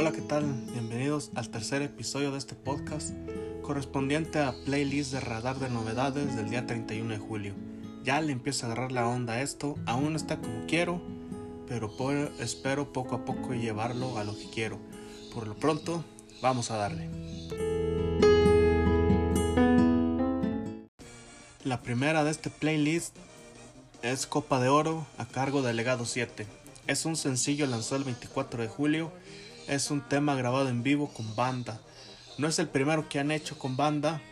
Hola, ¿qué tal? Bienvenidos al tercer episodio de este podcast correspondiente a playlist de radar de novedades del día 31 de julio. Ya le empiezo a agarrar la onda a esto, aún no está como quiero, pero espero poco a poco llevarlo a lo que quiero. Por lo pronto, vamos a darle. La primera de este playlist es Copa de Oro a cargo de Legado 7. Es un sencillo lanzado el 24 de julio. Es un tema grabado en vivo con banda. No es el primero que han hecho con banda,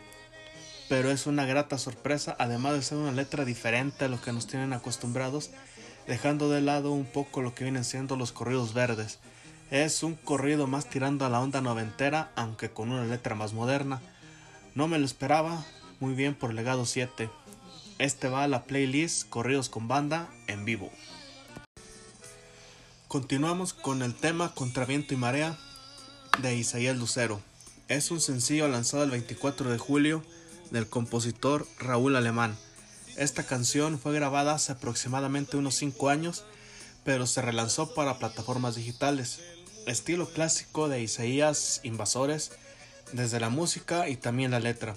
pero es una grata sorpresa, además de ser una letra diferente a lo que nos tienen acostumbrados, dejando de lado un poco lo que vienen siendo los corridos verdes. Es un corrido más tirando a la onda noventera, aunque con una letra más moderna. No me lo esperaba, muy bien por Legado 7. Este va a la playlist Corridos con Banda en vivo. Continuamos con el tema Contra Viento y Marea de Isaías Lucero. Es un sencillo lanzado el 24 de julio del compositor Raúl Alemán. Esta canción fue grabada hace aproximadamente unos 5 años, pero se relanzó para plataformas digitales. Estilo clásico de Isaías Invasores, desde la música y también la letra.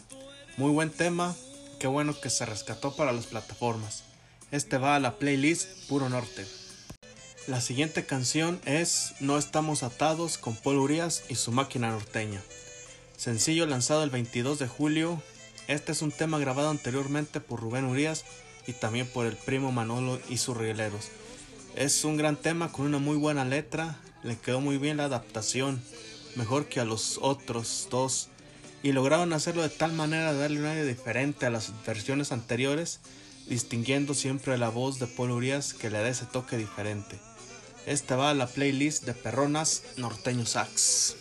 Muy buen tema, qué bueno que se rescató para las plataformas. Este va a la playlist Puro Norte. La siguiente canción es No estamos atados con Paul Urias y su máquina norteña. Sencillo lanzado el 22 de julio. Este es un tema grabado anteriormente por Rubén Urias y también por el primo Manolo y sus rieleros. Es un gran tema con una muy buena letra, le quedó muy bien la adaptación, mejor que a los otros dos y lograron hacerlo de tal manera de darle un aire diferente a las versiones anteriores, distinguiendo siempre la voz de Paul Urias que le da ese toque diferente. Esta va a la playlist de Perronas Norteño Sax.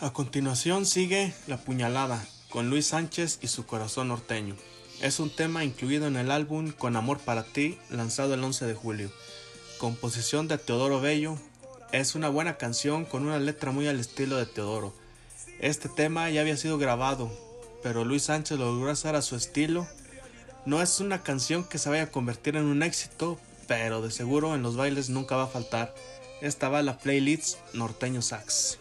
A continuación sigue La Puñalada con Luis Sánchez y su corazón norteño. Es un tema incluido en el álbum Con Amor para ti, lanzado el 11 de julio. Composición de Teodoro Bello. Es una buena canción con una letra muy al estilo de Teodoro este tema ya había sido grabado, pero Luis Sánchez lo logró hacer a su estilo. No es una canción que se vaya a convertir en un éxito, pero de seguro en los bailes nunca va a faltar. Esta va la playlist Norteño Sax.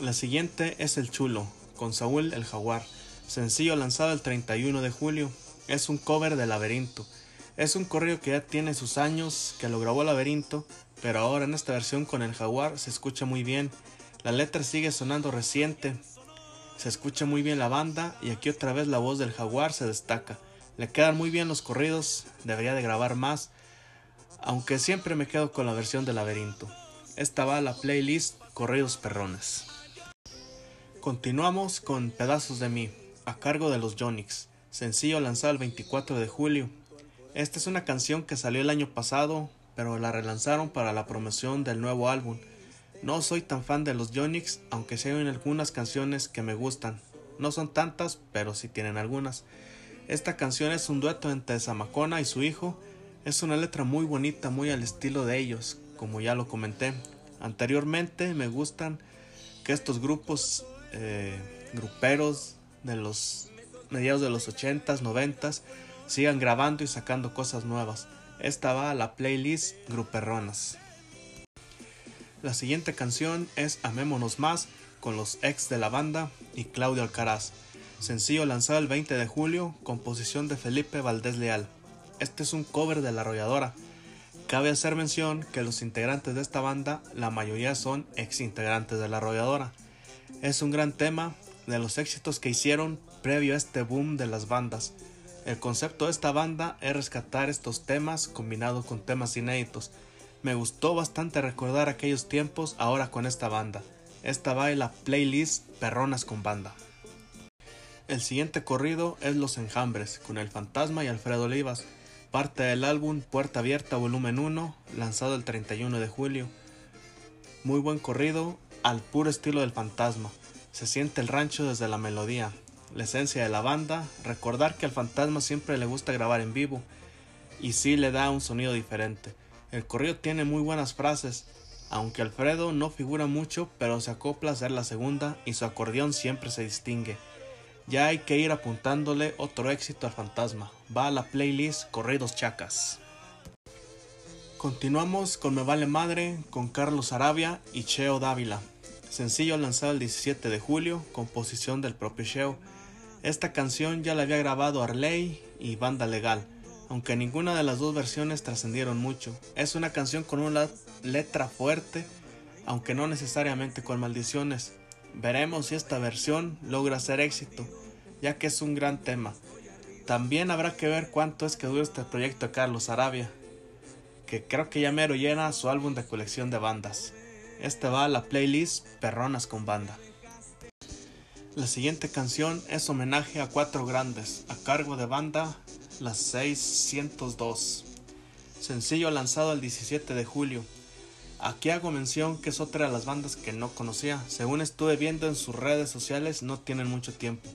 La siguiente es El Chulo, con Saúl el Jaguar, sencillo lanzado el 31 de julio. Es un cover de Laberinto. Es un correo que ya tiene sus años, que lo grabó Laberinto, pero ahora en esta versión con el Jaguar se escucha muy bien la letra sigue sonando reciente. Se escucha muy bien la banda y aquí otra vez la voz del jaguar se destaca. Le quedan muy bien los corridos, debería de grabar más, aunque siempre me quedo con la versión de laberinto. Esta va a la playlist Corridos Perrones. Continuamos con Pedazos de mí, a cargo de los Jonix, sencillo lanzado el 24 de julio. Esta es una canción que salió el año pasado, pero la relanzaron para la promoción del nuevo álbum. No soy tan fan de los Yonix, aunque sí hay algunas canciones que me gustan. No son tantas, pero sí tienen algunas. Esta canción es un dueto entre Zamacona y su hijo. Es una letra muy bonita, muy al estilo de ellos, como ya lo comenté. Anteriormente me gustan que estos grupos eh, gruperos de los mediados de los 80s, 90s sigan grabando y sacando cosas nuevas. Esta va a la playlist Gruperronas. La siguiente canción es Amémonos Más con los ex de la banda y Claudio Alcaraz. Sencillo lanzado el 20 de julio, composición de Felipe Valdés Leal. Este es un cover de La Arrolladora. Cabe hacer mención que los integrantes de esta banda, la mayoría son ex integrantes de La Arrolladora. Es un gran tema de los éxitos que hicieron previo a este boom de las bandas. El concepto de esta banda es rescatar estos temas combinados con temas inéditos me gustó bastante recordar aquellos tiempos ahora con esta banda. Esta va en la playlist Perronas con Banda. El siguiente corrido es Los Enjambres, con El Fantasma y Alfredo Olivas, parte del álbum Puerta Abierta Volumen 1, lanzado el 31 de julio. Muy buen corrido, al puro estilo del fantasma. Se siente el rancho desde la melodía, la esencia de la banda, recordar que al fantasma siempre le gusta grabar en vivo, y sí le da un sonido diferente. El corrido tiene muy buenas frases, aunque Alfredo no figura mucho, pero se acopla a ser la segunda y su acordeón siempre se distingue. Ya hay que ir apuntándole otro éxito al fantasma. Va a la playlist Corridos Chacas. Continuamos con Me Vale Madre con Carlos Arabia y Cheo Dávila. Sencillo lanzado el 17 de julio, composición del propio Cheo. Esta canción ya la había grabado Arley y Banda Legal, aunque ninguna de las dos versiones trascendieron mucho. Es una canción con una letra fuerte, aunque no necesariamente con maldiciones. Veremos si esta versión logra ser éxito, ya que es un gran tema. También habrá que ver cuánto es que dura este proyecto de Carlos Arabia, que creo que ya mero llena su álbum de colección de bandas. Este va a la playlist Perronas con Banda. La siguiente canción es homenaje a cuatro grandes, a cargo de banda Las 602. Sencillo lanzado el 17 de julio. Aquí hago mención que es otra de las bandas que no conocía. Según estuve viendo en sus redes sociales, no tienen mucho tiempo.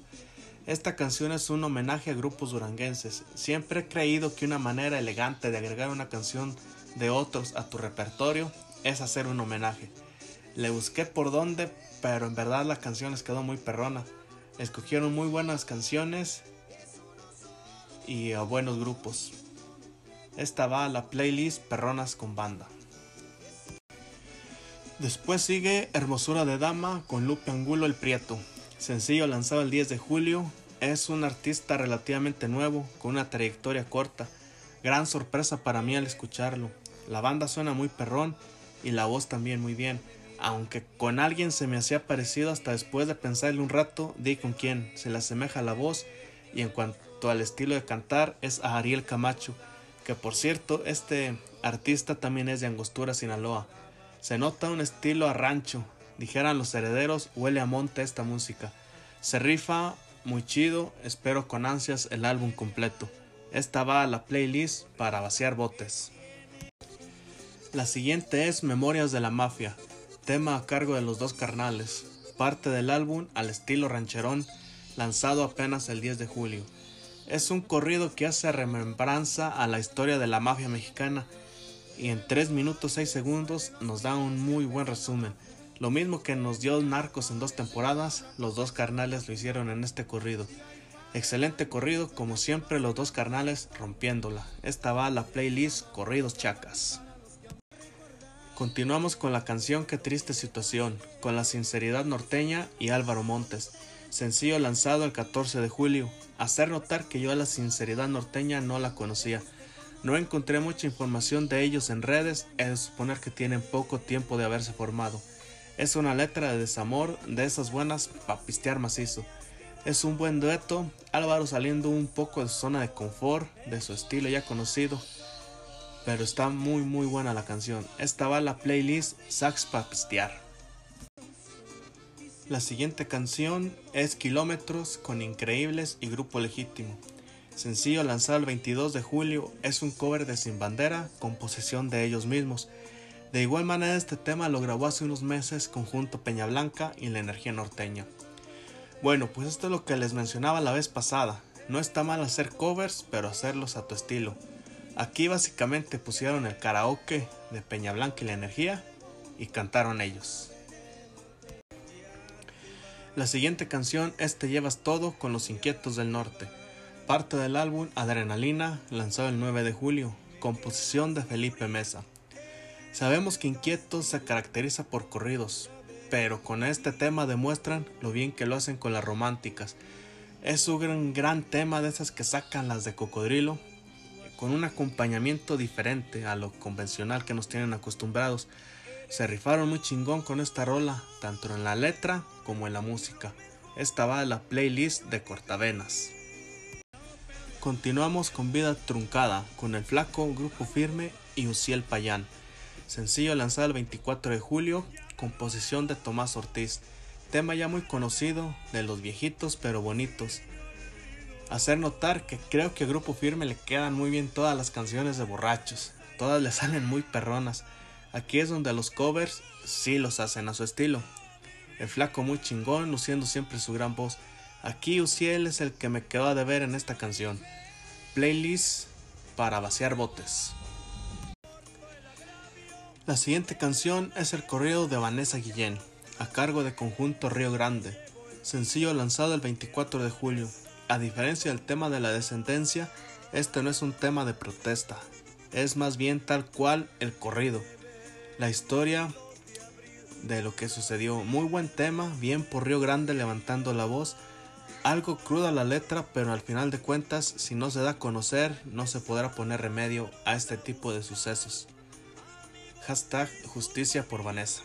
Esta canción es un homenaje a grupos duranguenses. Siempre he creído que una manera elegante de agregar una canción de otros a tu repertorio es hacer un homenaje. Le busqué por dónde, pero en verdad la canción les quedó muy perrona. Escogieron muy buenas canciones y a buenos grupos. Esta va a la playlist Perronas con Banda. Después sigue Hermosura de Dama con Lupe Angulo el Prieto. Sencillo lanzado el 10 de julio, es un artista relativamente nuevo, con una trayectoria corta. Gran sorpresa para mí al escucharlo. La banda suena muy perrón y la voz también muy bien. Aunque con alguien se me hacía parecido hasta después de pensarle un rato, di con quién. Se le asemeja la voz y en cuanto al estilo de cantar es a Ariel Camacho, que por cierto este artista también es de Angostura, Sinaloa. Se nota un estilo a rancho, dijeran los herederos, huele a monte esta música. Se rifa muy chido, espero con ansias el álbum completo. Esta va a la playlist para vaciar botes. La siguiente es Memorias de la Mafia, tema a cargo de los dos carnales, parte del álbum al estilo rancherón, lanzado apenas el 10 de julio. Es un corrido que hace remembranza a la historia de la mafia mexicana y en 3 minutos 6 segundos nos da un muy buen resumen. Lo mismo que nos dio Narcos en dos temporadas, los dos carnales lo hicieron en este corrido. Excelente corrido, como siempre los dos carnales rompiéndola. Esta va a la playlist Corridos Chacas. Continuamos con la canción Qué triste situación, con la sinceridad norteña y Álvaro Montes. Sencillo lanzado el 14 de julio. Hacer notar que yo a la sinceridad norteña no la conocía. No encontré mucha información de ellos en redes, es de suponer que tienen poco tiempo de haberse formado. Es una letra de desamor de esas buenas para pistear macizo. Es un buen dueto, Álvaro saliendo un poco de su zona de confort, de su estilo ya conocido, pero está muy muy buena la canción. Esta va a la playlist Sax para pistear. La siguiente canción es Kilómetros con Increíbles y Grupo Legítimo. Sencillo lanzado el 22 de julio, es un cover de Sin Bandera, composición de ellos mismos. De igual manera este tema lo grabó hace unos meses conjunto Peña Blanca y La Energía Norteña. Bueno, pues esto es lo que les mencionaba la vez pasada. No está mal hacer covers, pero hacerlos a tu estilo. Aquí básicamente pusieron el karaoke de Peña Blanca y La Energía y cantaron ellos. La siguiente canción es Te llevas todo con los inquietos del norte, parte del álbum Adrenalina, lanzado el 9 de julio, composición de Felipe Mesa. Sabemos que Inquietos se caracteriza por corridos, pero con este tema demuestran lo bien que lo hacen con las románticas. Es un gran, gran tema de esas que sacan las de cocodrilo, con un acompañamiento diferente a lo convencional que nos tienen acostumbrados. Se rifaron muy chingón con esta rola, tanto en la letra como en la música. Esta va a la playlist de Cortavenas. Continuamos con Vida Truncada, con el flaco, Grupo Firme y Uciel Payán. Sencillo lanzado el 24 de julio, composición de Tomás Ortiz. Tema ya muy conocido, de los viejitos pero bonitos. Hacer notar que creo que a Grupo Firme le quedan muy bien todas las canciones de borrachos. Todas le salen muy perronas. Aquí es donde los covers sí los hacen a su estilo. El flaco muy chingón, luciendo siempre su gran voz. Aquí Uciel es el que me quedó de ver en esta canción. Playlist para vaciar botes. La siguiente canción es el corrido de Vanessa Guillén, a cargo de Conjunto Río Grande, sencillo lanzado el 24 de julio. A diferencia del tema de la descendencia, este no es un tema de protesta, es más bien tal cual el corrido. La historia de lo que sucedió. Muy buen tema, bien por Río Grande levantando la voz. Algo cruda la letra, pero al final de cuentas, si no se da a conocer, no se podrá poner remedio a este tipo de sucesos. Hashtag justicia por Vanessa.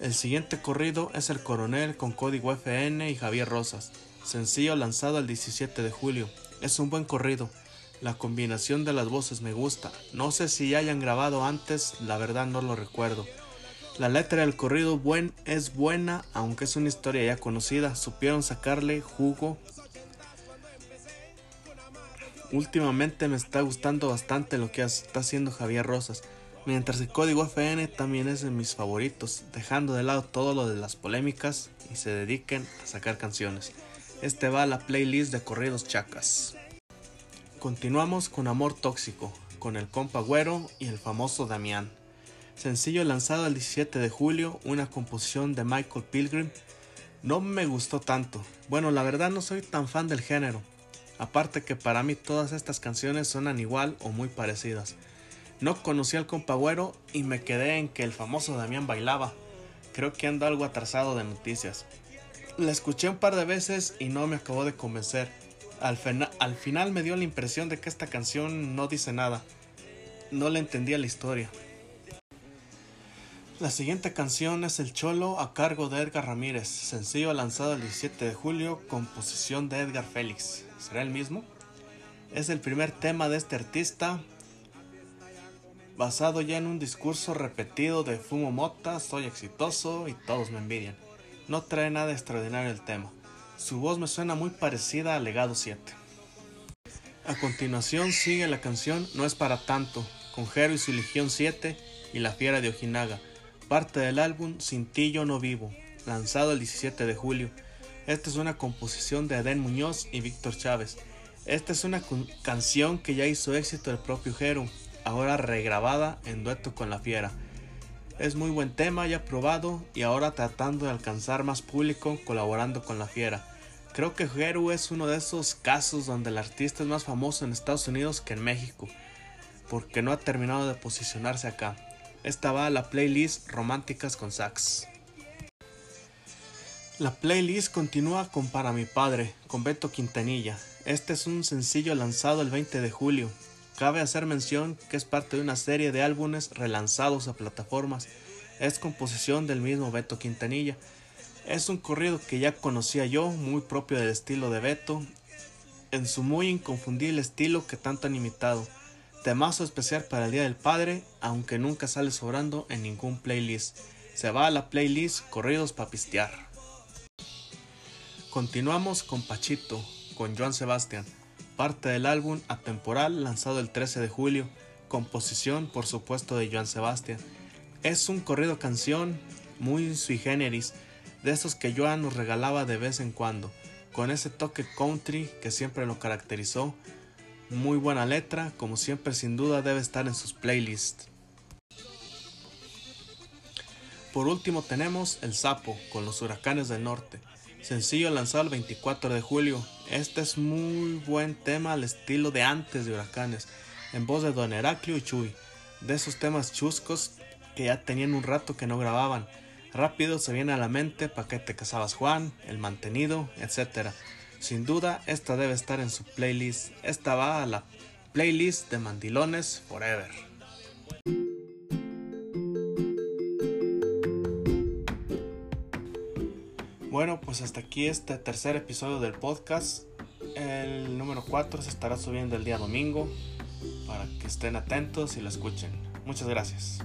El siguiente corrido es El Coronel con código FN y Javier Rosas. Sencillo lanzado el 17 de julio. Es un buen corrido. La combinación de las voces me gusta. No sé si ya hayan grabado antes, la verdad no lo recuerdo. La letra del corrido buen es buena, aunque es una historia ya conocida. Supieron sacarle jugo. Últimamente me está gustando bastante lo que está haciendo Javier Rosas. Mientras el código FN también es de mis favoritos, dejando de lado todo lo de las polémicas y se dediquen a sacar canciones. Este va a la playlist de corridos chacas. Continuamos con Amor Tóxico, con el compa Güero y el famoso Damián. Sencillo lanzado el 17 de julio, una composición de Michael Pilgrim. No me gustó tanto. Bueno, la verdad no soy tan fan del género. Aparte que para mí todas estas canciones suenan igual o muy parecidas. No conocí al compa Güero y me quedé en que el famoso Damián bailaba. Creo que ando algo atrasado de noticias. La escuché un par de veces y no me acabó de convencer. Al, al final me dio la impresión de que esta canción no dice nada. No le entendía la historia. La siguiente canción es El Cholo a cargo de Edgar Ramírez, sencillo lanzado el 17 de julio, composición de Edgar Félix. ¿Será el mismo? Es el primer tema de este artista, basado ya en un discurso repetido de fumo mota, soy exitoso y todos me envidian. No trae nada extraordinario el tema. Su voz me suena muy parecida a Legado 7. A continuación sigue la canción No es para tanto, con Jero y su Legión 7 y La Fiera de Ojinaga parte del álbum Sin ti yo no vivo, lanzado el 17 de julio. Esta es una composición de Adén Muñoz y Víctor Chávez. Esta es una canción que ya hizo éxito el propio Jero, ahora regrabada en dueto con La Fiera. Es muy buen tema, ya probado y ahora tratando de alcanzar más público colaborando con La Fiera. Creo que Jero es uno de esos casos donde el artista es más famoso en Estados Unidos que en México, porque no ha terminado de posicionarse acá. Esta va a la playlist Románticas con Sax. La playlist continúa con Para mi padre, con Beto Quintanilla. Este es un sencillo lanzado el 20 de julio. Cabe hacer mención que es parte de una serie de álbumes relanzados a plataformas. Es composición del mismo Beto Quintanilla. Es un corrido que ya conocía yo, muy propio del estilo de Beto, en su muy inconfundible estilo que tanto han imitado. Temazo especial para el Día del Padre, aunque nunca sale sobrando en ningún playlist. Se va a la playlist Corridos para pistear. Continuamos con Pachito, con Joan Sebastián, parte del álbum Atemporal lanzado el 13 de julio, composición por supuesto de Joan Sebastián. Es un corrido canción muy sui generis, de esos que Joan nos regalaba de vez en cuando, con ese toque country que siempre lo caracterizó muy buena letra, como siempre sin duda debe estar en sus playlists. Por último tenemos El Sapo con los Huracanes del Norte, sencillo lanzado el 24 de julio. Este es muy buen tema al estilo de antes de Huracanes, en voz de Don Heraclio y Chuy, de esos temas chuscos que ya tenían un rato que no grababan. Rápido se viene a la mente Pa' qué te casabas Juan, El mantenido, etcétera sin duda, esta debe estar en su playlist. Esta va a la playlist de Mandilones Forever. Bueno, pues hasta aquí este tercer episodio del podcast. El número 4 se estará subiendo el día domingo para que estén atentos y lo escuchen. Muchas gracias.